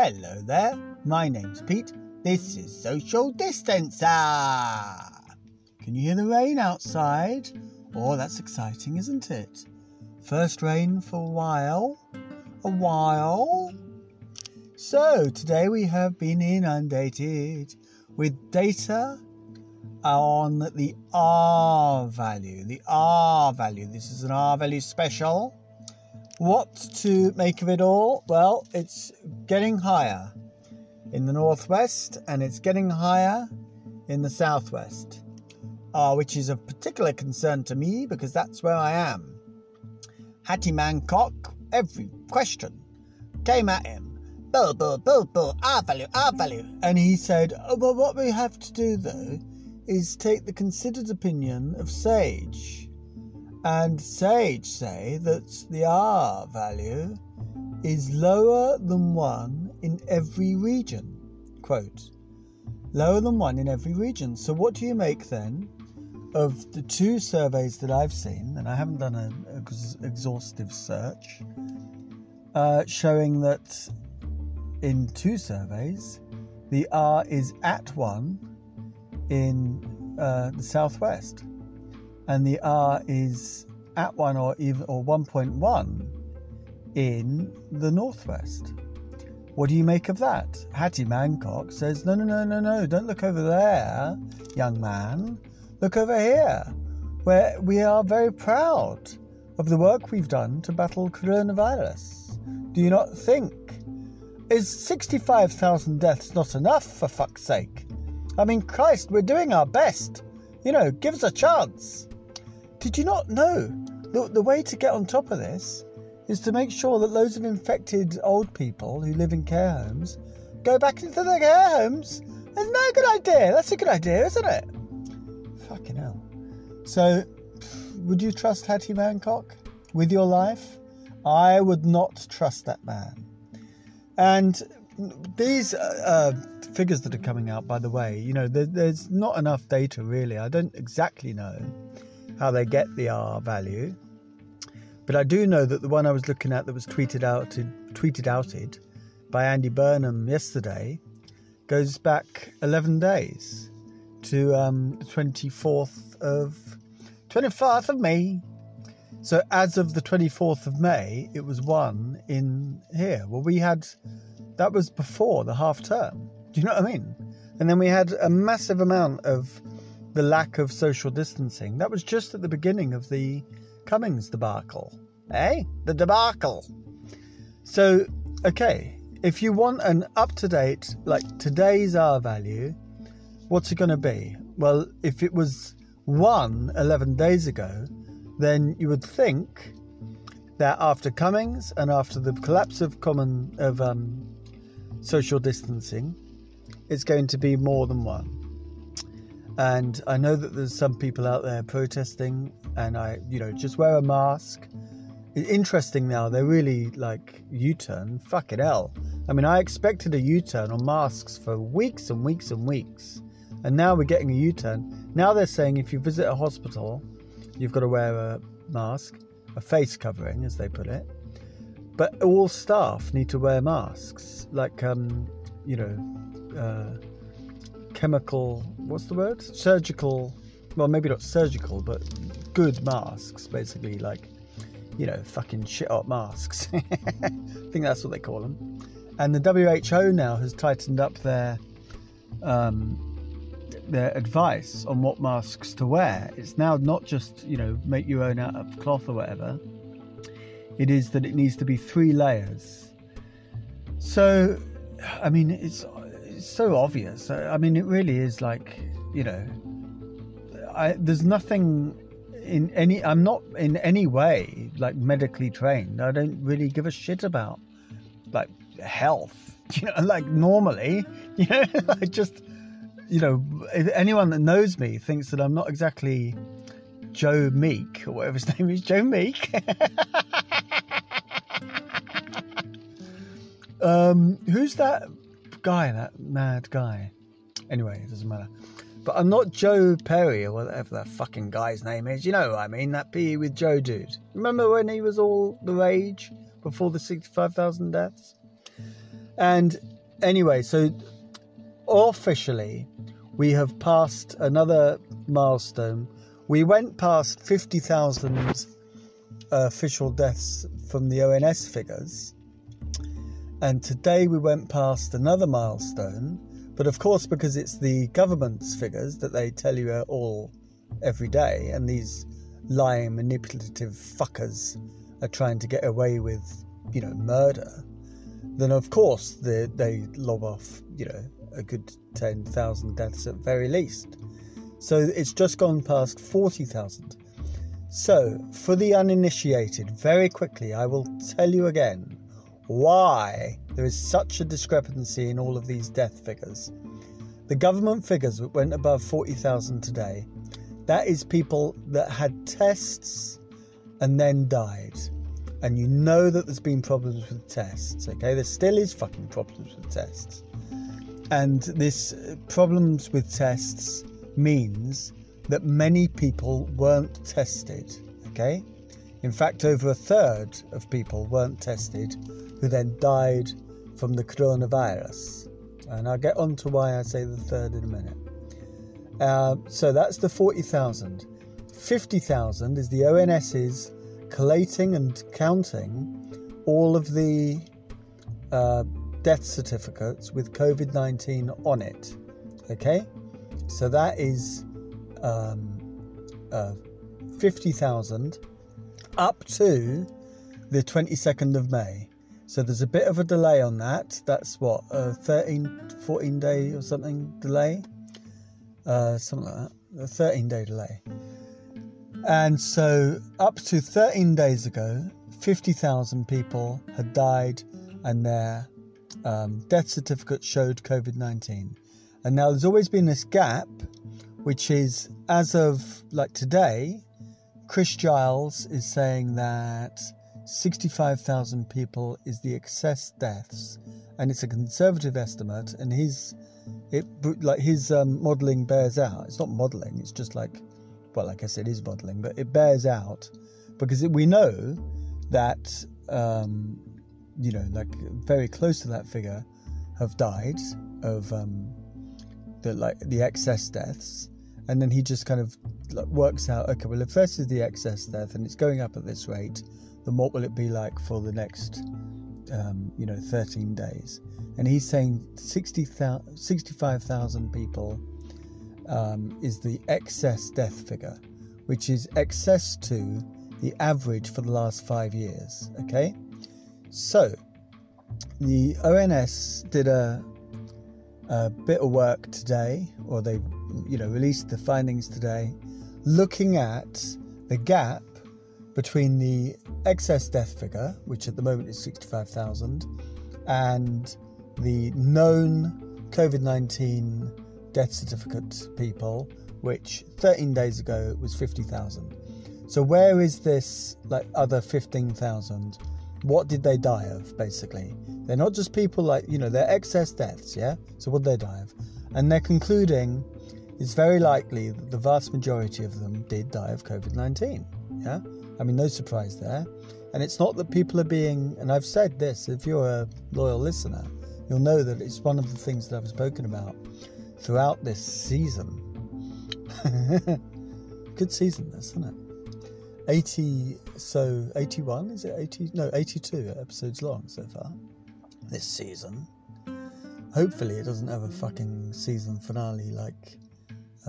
Hello there, my name's Pete. This is Social Distancer. Can you hear the rain outside? Oh, that's exciting, isn't it? First rain for a while. A while. So, today we have been inundated with data on the R value. The R value. This is an R value special. What to make of it all? Well, it's getting higher in the northwest and it's getting higher in the southwest, uh, which is of particular concern to me because that's where I am. Hattie Mancock, every question came at him. Bull, bull, bull, bull, R value, R value. And he said, oh, well, what we have to do though is take the considered opinion of Sage and Sage say that the R value is lower than 1 in every region. Quote, lower than 1 in every region. So, what do you make then of the two surveys that I've seen, and I haven't done an exhaustive search, uh, showing that in two surveys, the R is at 1 in uh, the southwest and the R is at 1 or even or 1.1 in the northwest. What do you make of that? Hattie Mancock says, No, no, no, no, no, don't look over there, young man. Look over here, where we are very proud of the work we've done to battle coronavirus. Do you not think? Is 65,000 deaths not enough, for fuck's sake? I mean, Christ, we're doing our best. You know, give us a chance. Did you not know? The, the way to get on top of this is to make sure that loads of infected old people who live in care homes go back into their care homes. Isn't that a good idea? That's a good idea, isn't it? Fucking hell. So, would you trust Hattie Mancock with your life? I would not trust that man. And these uh, uh, figures that are coming out, by the way, you know, there, there's not enough data really. I don't exactly know how they get the R value. But I do know that the one I was looking at that was tweeted out tweeted outed by Andy Burnham yesterday goes back 11 days to um, the 24th of 24th of May. So as of the 24th of May, it was one in here. Well, we had that was before the half term. Do you know what I mean? And then we had a massive amount of the lack of social distancing. That was just at the beginning of the Cummings debacle. Eh? The debacle. So, okay, if you want an up to date, like today's R value, what's it going to be? Well, if it was 1 11 days ago, then you would think that after Cummings and after the collapse of common of um, social distancing, it's going to be more than one. And I know that there's some people out there protesting, and I, you know, just wear a mask. It's interesting now, they're really like U turn. Fucking hell. I mean, I expected a U turn on masks for weeks and weeks and weeks. And now we're getting a U turn. Now they're saying if you visit a hospital, you've got to wear a mask, a face covering, as they put it. But all staff need to wear masks, like, um, you know, uh, chemical, what's the word? Surgical, well, maybe not surgical, but good masks, basically, like, you know, fucking shit up masks. I think that's what they call them. And the WHO now has tightened up their um, their advice on what masks to wear. It's now not just, you know, make your own out of cloth or whatever. It is that it needs to be three layers. So, I mean, it's it's so obvious. I mean, it really is like, you know, I, there's nothing in any. I'm not in any way like medically trained. I don't really give a shit about like health. You know, like normally, you know, I just, you know, if anyone that knows me thinks that I'm not exactly Joe Meek or whatever his name is, Joe Meek. um, who's that guy, that mad guy. Anyway, it doesn't matter. But I'm not Joe Perry or whatever that fucking guy's name is. You know what I mean? That PE with Joe dude. Remember when he was all the rage before the 65,000 deaths? And anyway, so officially, we have passed another milestone. We went past 50,000 uh, official deaths from the ONS figures. And today we went past another milestone. But of course, because it's the government's figures that they tell you all every day, and these lying, manipulative fuckers are trying to get away with, you know, murder, then of course they, they lob off, you know, a good 10,000 deaths at very least. So it's just gone past 40,000. So, for the uninitiated, very quickly, I will tell you again why there is such a discrepancy in all of these death figures. The government figures went above 40,000 today. That is people that had tests and then died. And you know that there's been problems with tests, okay? There still is fucking problems with tests. And this uh, problems with tests means that many people weren't tested. Okay? In fact, over a third of people weren't tested who then died from the coronavirus. And I'll get on to why I say the third in a minute. Uh, so that's the 40,000. 50,000 is the ONS's collating and counting all of the uh, death certificates with COVID 19 on it. Okay? So that is um, uh, 50,000 up to the 22nd of May. So there's a bit of a delay on that. That's what, a 13, 14 day or something delay? Uh, something like that. A 13 day delay. And so up to 13 days ago, 50,000 people had died and their um, death certificate showed COVID 19. And now there's always been this gap which is as of like today, Chris Giles is saying that 65,000 people is the excess deaths, and it's a conservative estimate. And his it like his um, modelling bears out. It's not modelling. It's just like, well, I said, it is modelling, but it bears out because we know that um, you know, like very close to that figure, have died of um, the like the excess deaths, and then he just kind of works out okay well if this is the excess death and it's going up at this rate then what will it be like for the next um, you know 13 days? And he's saying 60, 65,000 people um, is the excess death figure which is excess to the average for the last five years okay? So the ONS did a a bit of work today, or they, you know, released the findings today, looking at the gap between the excess death figure, which at the moment is 65,000, and the known COVID 19 death certificate people, which 13 days ago was 50,000. So, where is this like other 15,000? What did they die of, basically? They're not just people like, you know, they're excess deaths, yeah? So what did they die of? And they're concluding it's very likely that the vast majority of them did die of COVID 19, yeah? I mean, no surprise there. And it's not that people are being, and I've said this, if you're a loyal listener, you'll know that it's one of the things that I've spoken about throughout this season. Good season, this, isn't it? 80, so 81, is it 80? No, 82 episodes long so far this season. Hopefully, it doesn't have a fucking season finale like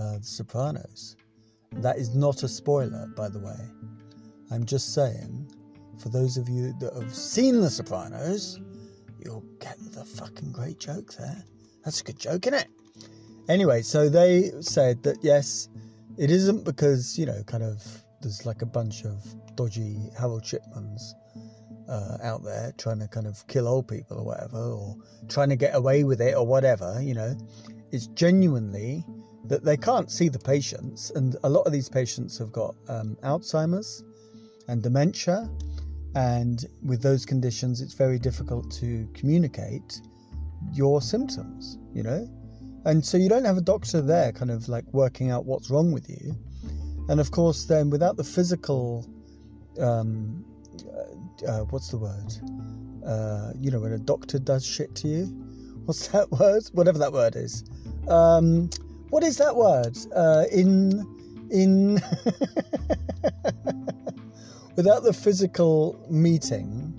uh, The Sopranos. That is not a spoiler, by the way. I'm just saying, for those of you that have seen The Sopranos, you'll get the fucking great joke there. That's a good joke, isn't it? Anyway, so they said that yes, it isn't because, you know, kind of there's like a bunch of dodgy Harold Shipmans uh, out there trying to kind of kill old people or whatever, or trying to get away with it or whatever, you know, it's genuinely that they can't see the patients. And a lot of these patients have got um, Alzheimer's and dementia. And with those conditions, it's very difficult to communicate your symptoms, you know? And so you don't have a doctor there kind of like working out what's wrong with you. And of course, then without the physical um, uh, what's the word? Uh, you know, when a doctor does shit to you. What's that word? Whatever that word is. Um, what is that word? Uh, in in without the physical meeting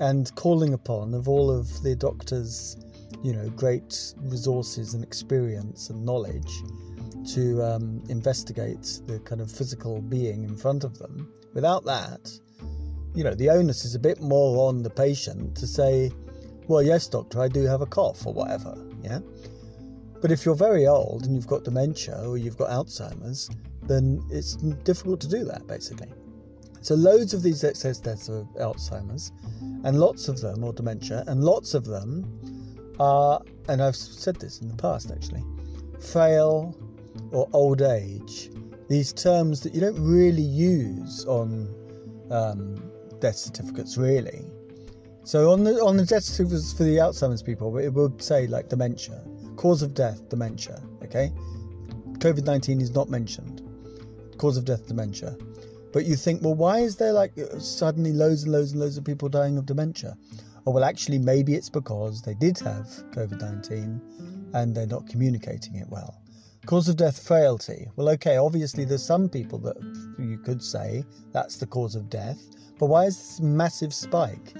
and calling upon of all of the doctor's, you know, great resources and experience and knowledge to um, investigate the kind of physical being in front of them. Without that, you know, the onus is a bit more on the patient to say, well, yes, doctor, I do have a cough or whatever. Yeah. But if you're very old and you've got dementia or you've got Alzheimer's, then it's difficult to do that, basically. So, loads of these excess deaths of Alzheimer's, and lots of them, or dementia, and lots of them are, and I've said this in the past actually, frail or old age. These terms that you don't really use on um, death certificates, really. So on the on the death certificates for the Alzheimer's people, it would say like dementia, cause of death, dementia. Okay, COVID nineteen is not mentioned. Cause of death, dementia. But you think, well, why is there like suddenly loads and loads and loads of people dying of dementia? Oh, well, actually, maybe it's because they did have COVID 19 and they're not communicating it well. Cause of death, frailty. Well, okay, obviously, there's some people that you could say that's the cause of death, but why is this massive spike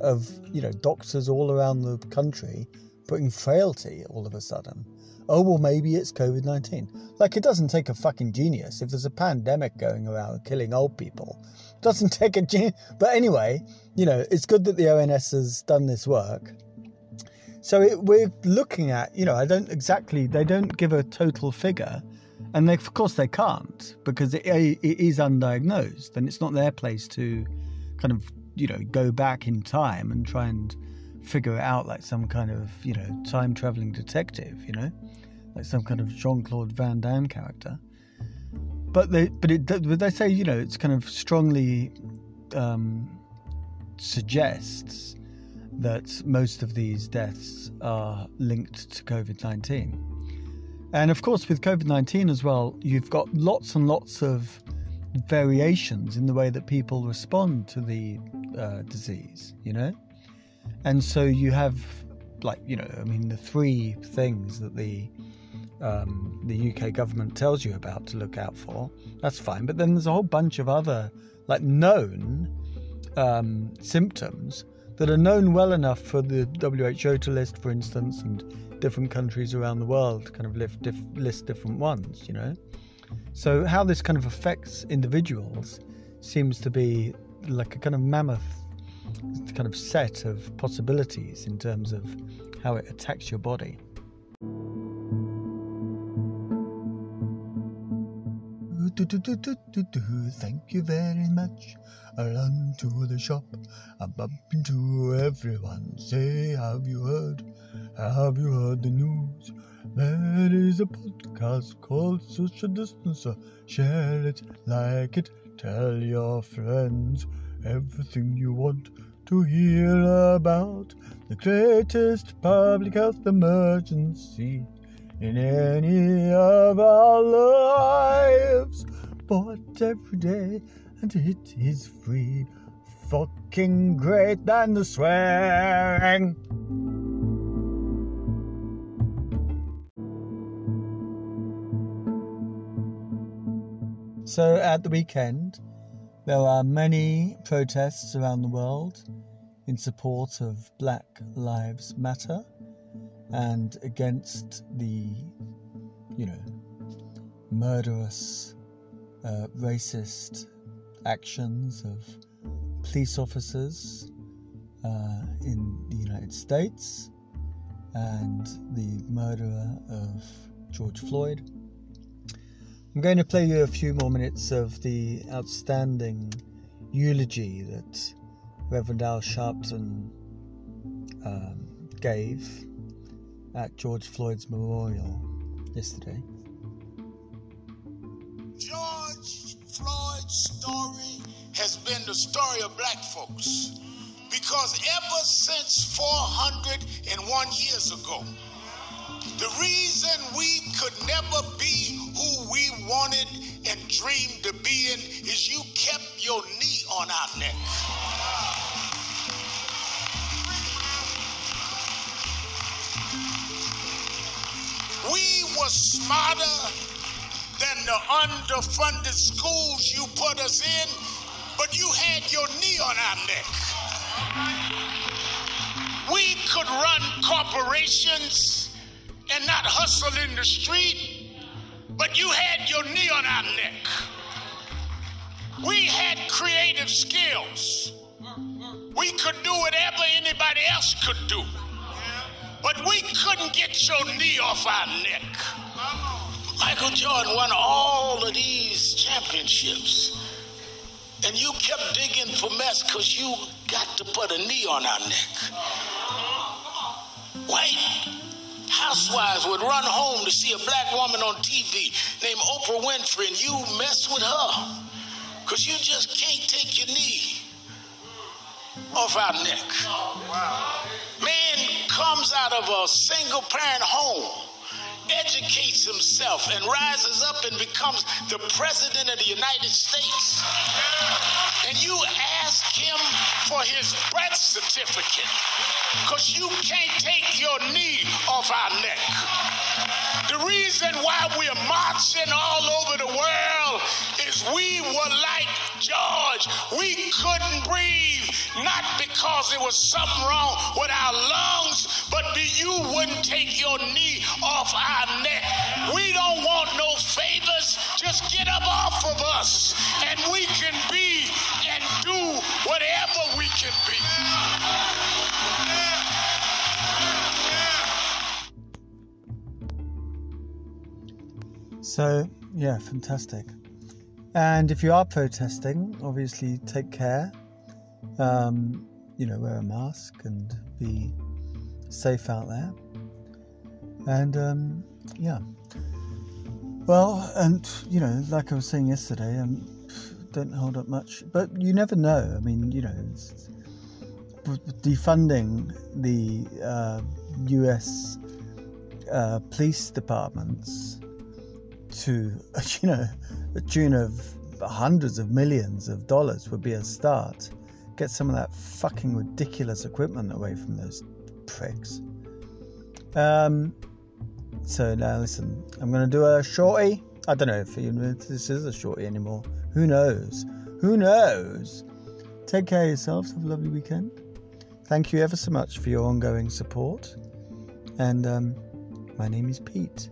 of, you know, doctors all around the country putting frailty all of a sudden? oh, well, maybe it's COVID 19. Like, it doesn't take a fucking genius. If there's a pandemic going around killing old people, it doesn't take a genius. But anyway, you know, it's good that the ONS has done this work. So it, we're looking at, you know, I don't exactly, they don't give a total figure. And they, of course, they can't because it, it is undiagnosed and it's not their place to kind of, you know, go back in time and try and figure it out like some kind of, you know, time traveling detective, you know, like some kind of Jean Claude Van Damme character. But they, but it, but they say, you know, it's kind of strongly um, suggests that most of these deaths are linked to COVID 19. And of course, with COVID 19 as well, you've got lots and lots of variations in the way that people respond to the uh, disease, you know? And so you have, like, you know, I mean, the three things that the um, the UK government tells you about to look out for. That's fine, but then there's a whole bunch of other, like, known um, symptoms that are known well enough for the WHO to list, for instance, and different countries around the world kind of diff- list different ones, you know. So how this kind of affects individuals seems to be like a kind of mammoth kind of set of possibilities in terms of how it attacks your body. Thank you very much. I run to the shop. I bump into everyone. Say, have you heard? Have you heard the news? There is a podcast called Social Distancer. Share it, like it, tell your friends everything you want to hear about the greatest public health emergency in any of our lives. Bought every day, and it is free. Fucking great than the swearing. So at the weekend, there are many protests around the world in support of Black Lives Matter and against the, you know, murderous, uh, racist actions of police officers uh, in the United States and the murderer of George Floyd I'm going to play you a few more minutes of the outstanding eulogy that Reverend Al Sharpton um, gave at George Floyd's memorial yesterday. George Floyd's story has been the story of black folks because ever since 401 years ago, the reason we could never be wanted and dreamed to be in is you kept your knee on our neck. We were smarter than the underfunded schools you put us in, but you had your knee on our neck. We could run corporations and not hustle in the street but you had your knee on our neck. We had creative skills. We could do whatever anybody else could do. But we couldn't get your knee off our neck. Michael Jordan won all of these championships. And you kept digging for mess because you got to put a knee on our neck. White housewives would run home to see a black woman on TV named Oprah Winfrey, and you mess with her because you just can't take your knee off our neck. Man comes out of a single parent home, educates himself, and rises up and becomes the president of the United States. And you ask him for his birth certificate because you can't take your knee off our neck. The reason why we're marching all over the world is we were like George. We couldn't breathe, not because there was something wrong with our lungs, but you wouldn't take your knee off our neck. We don't want no favors. Just get up off of us, and we can be So, yeah, fantastic. And if you are protesting, obviously take care. Um, you know, wear a mask and be safe out there. And um, yeah. Well, and you know, like I was saying yesterday, um, don't hold up much, but you never know. I mean, you know, defunding the uh, U.S. Uh, police departments to you know the tune of hundreds of millions of dollars would be a start. Get some of that fucking ridiculous equipment away from those pricks. Um, so now listen, I'm going to do a shorty. I don't know if this is a shorty anymore. Who knows? Who knows? Take care of yourselves. Have a lovely weekend. Thank you ever so much for your ongoing support. And um, my name is Pete.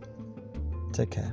Take care.